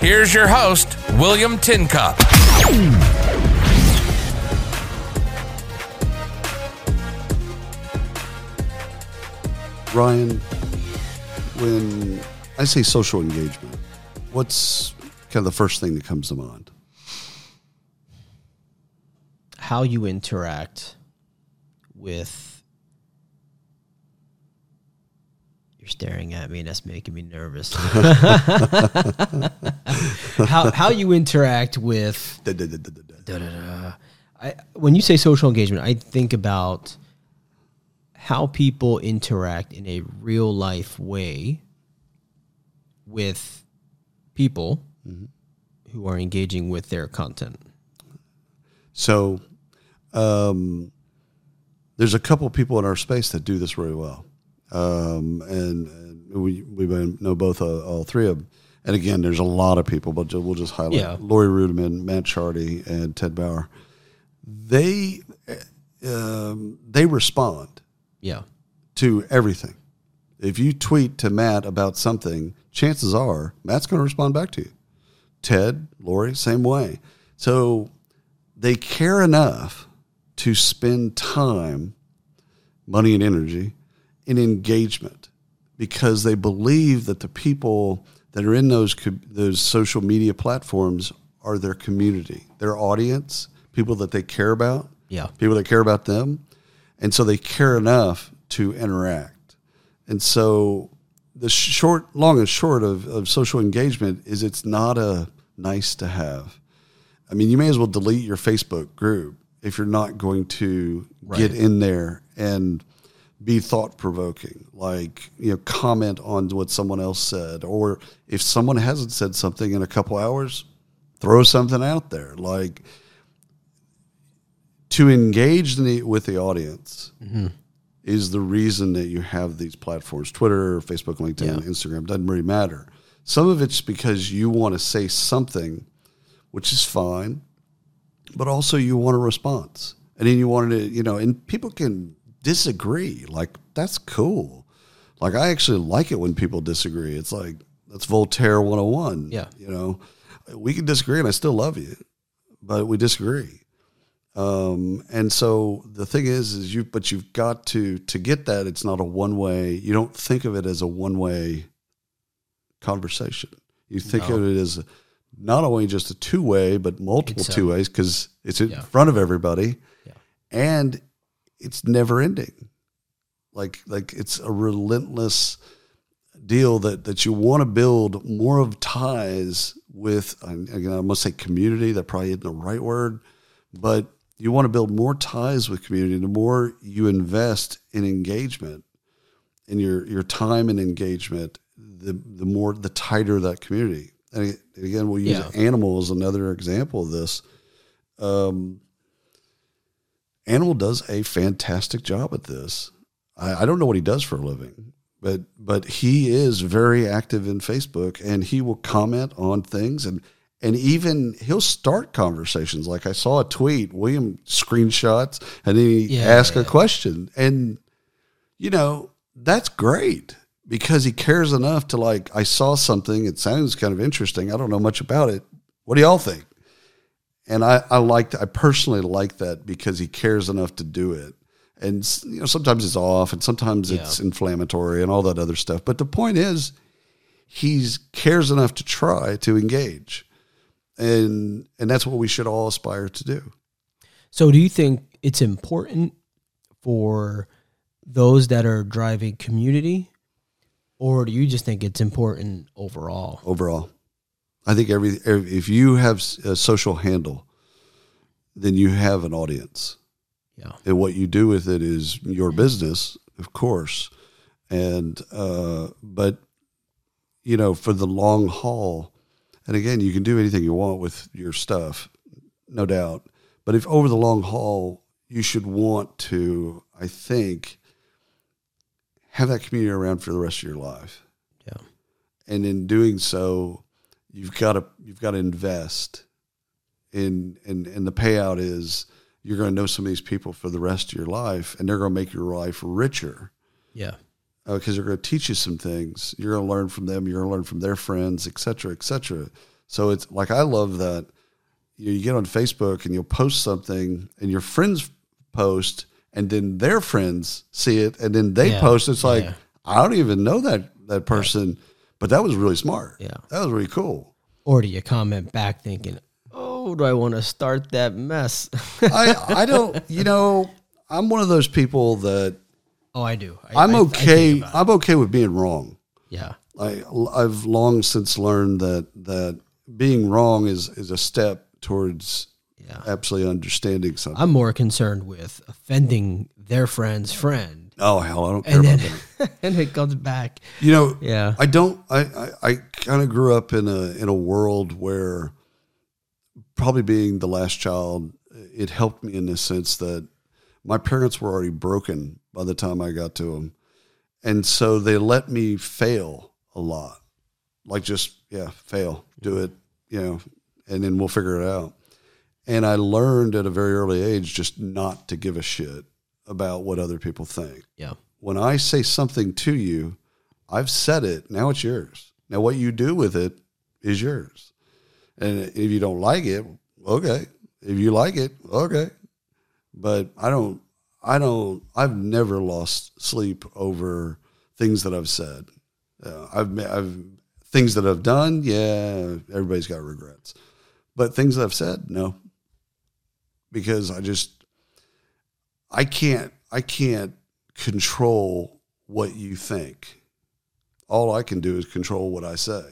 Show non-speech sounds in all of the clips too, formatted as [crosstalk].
Here's your host, William Tincup. Ryan, when I say social engagement, what's kind of the first thing that comes to mind? How you interact with. You're staring at me, and that's making me nervous. [laughs] how how you interact with [laughs] Da, da, da. I, when you say social engagement, I think about how people interact in a real life way with people who are engaging with their content. So, um, there's a couple people in our space that do this really well, um, and, we we know both uh, all three of them. And again, there's a lot of people, but we'll just highlight Yeah. Lori Rudiman, Matt Charney, and Ted Bauer. They um, they respond Yeah. to everything. If you tweet to Matt about something, chances are Matt's going to respond back to you. Ted, Lori, same way. So they care enough to spend time, money, and energy in engagement because they believe that the people that are in those those social media platforms are their community, their audience, people that they care about Yeah. people that care about them. And so they care enough to interact. And so the short, long and short of, of social engagement is it's not a nice to have. I mean, you may as well delete your Facebook group if you're not going to get in there and be thought provoking, like, you know, comment on what someone else said. Or if someone hasn't said something in a couple hours, throw something out there. Like, to engage the, with the audience mm-hmm. is the reason that you have these platforms Twitter, Facebook, LinkedIn, Yeah. Instagram, doesn't really matter. Some of it's because you want to say something, which is fine, but also you want a response. And then you wanted to, you know, and people can disagree. Like, that's cool. Like, I actually like it when people disagree. It's like, that's Voltaire 101. Yeah. You know, we can disagree and I still love you, but we disagree. Um, and so the thing is, is you, but you've got to, to get that, it's not a one way, you don't think of it as a one way conversation. You think of it as not only just a two way, but multiple a- two ways because it's in Yeah. front of everybody Yeah. and it's never ending. Like, like it's a relentless deal that, that you want to build more of ties with, again, I must say community, that probably isn't the right word, but you want to build more ties with community. The more you invest in engagement, in your your time and engagement, the the more the tighter that community. And again, we'll use Yeah. animal as another example of this. Um, Animal does a fantastic job at this. I, I don't know what he does for a living, but but he is very active in Facebook, and he will comment on things and. And even he'll start conversations. Like I saw a tweet, William screenshots, and then he Yeah, asked yeah. a question. And you know, that's great because he cares enough to like, I saw something, it sounds kind of interesting. I don't know much about it. What do y'all think? And I, I liked, I personally like that because he cares enough to do it. And you know, sometimes it's off and sometimes it's inflammatory and all that other stuff. But the point is, he cares enough to try to engage. And and that's what we should all aspire to do. So, do you think it's important for those that are driving community, or do you just think it's important overall? overall. I think every, if you have a social handle, then you have an audience, Yeah. and what you do with it is your business, of course. And uh, but you know, for the long haul, And again, you can do anything you want with your stuff, no doubt. But if over the long haul, you should want to, I think, have that community around for the rest of your life. Yeah. And in doing so, you've got to you've got to invest in and and the payout is you're going to know some of these people for the rest of your life and they're going to make your life richer Yeah. Uh, because they're going to teach you some things. You're going to learn from them. You're going to learn from their friends, et cetera, et cetera. So it's like I love that you, you get on Facebook and you'll post something, and your friends post, and then their friends see it, and then they Yeah. post. It's like Yeah. I don't even know that that person, but that was really smart. Yeah. that was really cool. Or do you comment back thinking, oh, do I want to start that mess? [laughs] I I don't. You know, I'm one of those people that oh, I do. I, I'm I- I okay. I'm okay with being wrong. yeah. I, I've long since learned that that being wrong is is a step towards Yeah. absolutely understanding something. I'm more concerned with offending their friend's friend. Oh hell, I don't care And about then that. [laughs] and it comes back. You know, Yeah. I don't. I I, I kind of grew up in a in a world where probably being the last child, it helped me in the sense that my parents were already broken by the time I got to them, and so they let me fail a lot, like just yeah, fail, do it, you know, and then we'll figure it out. And I learned at a very early age just not to give a shit about what other people think Yeah. when I say something to you, I've said it. Now it's yours. Now what you do with it is yours. And if you don't like it, okay. If you like it, okay. But I don't. I don't. I've never lost sleep over things that I've said. Uh, I've. I've things that I've done. Yeah, everybody's got regrets. But things that I've said, no. Because I just I can't I can't control what you think. All I can do is control what I say.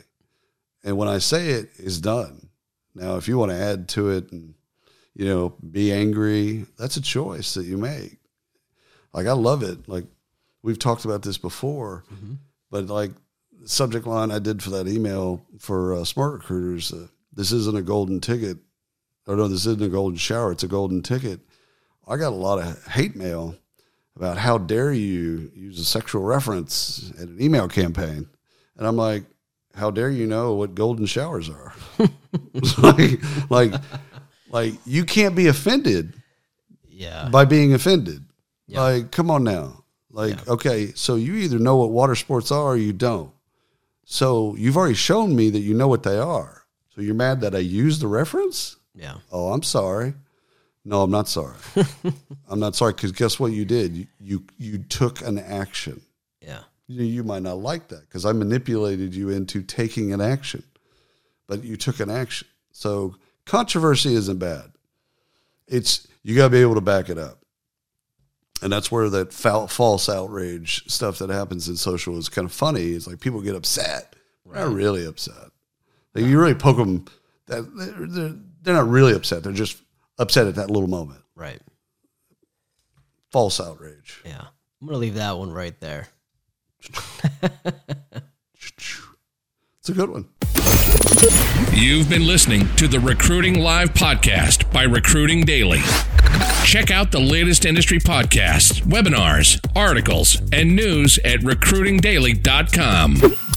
And when I say it, it's done. Now if you want to add to it and you know, be angry, that's a choice that you make. Like I love it. Like we've talked about this before, but like the subject line I did for that email for uh, smart recruiters, uh, this isn't a golden ticket. Or no, this isn't a golden shower. It's a golden ticket. I got a lot of hate mail about how dare you use a sexual reference in an email campaign. And I'm like, how dare you know what golden showers are? [laughs] Like, like, like you can't be offended Yeah. by being offended. Yeah. Like, come on now. Like, okay, so you either know what water sports are or you don't. So you've already shown me that you know what they are. So you're mad that I used the reference? Yeah. Oh, I'm sorry. No, I'm not sorry. [laughs] I'm not sorry because guess what you did? You, you you took an action. Yeah. You, you might not like that because I manipulated you into taking an action, but you took an action. So controversy isn't bad. It's you got to be able to back it up, and that's where that foul, false outrage stuff that happens in social is kind of funny. It's like people get upset. They're not really upset. Like, you really poke them. That they're, they're, they're not really upset. They're just upset at that little moment. Right. False outrage. Yeah. I'm gonna leave that one right there. [laughs] It's a good one. You've been listening to the Recruiting Live podcast by Recruiting Daily. Check out the latest industry podcasts, webinars, articles, and news at recruitingdaily.com.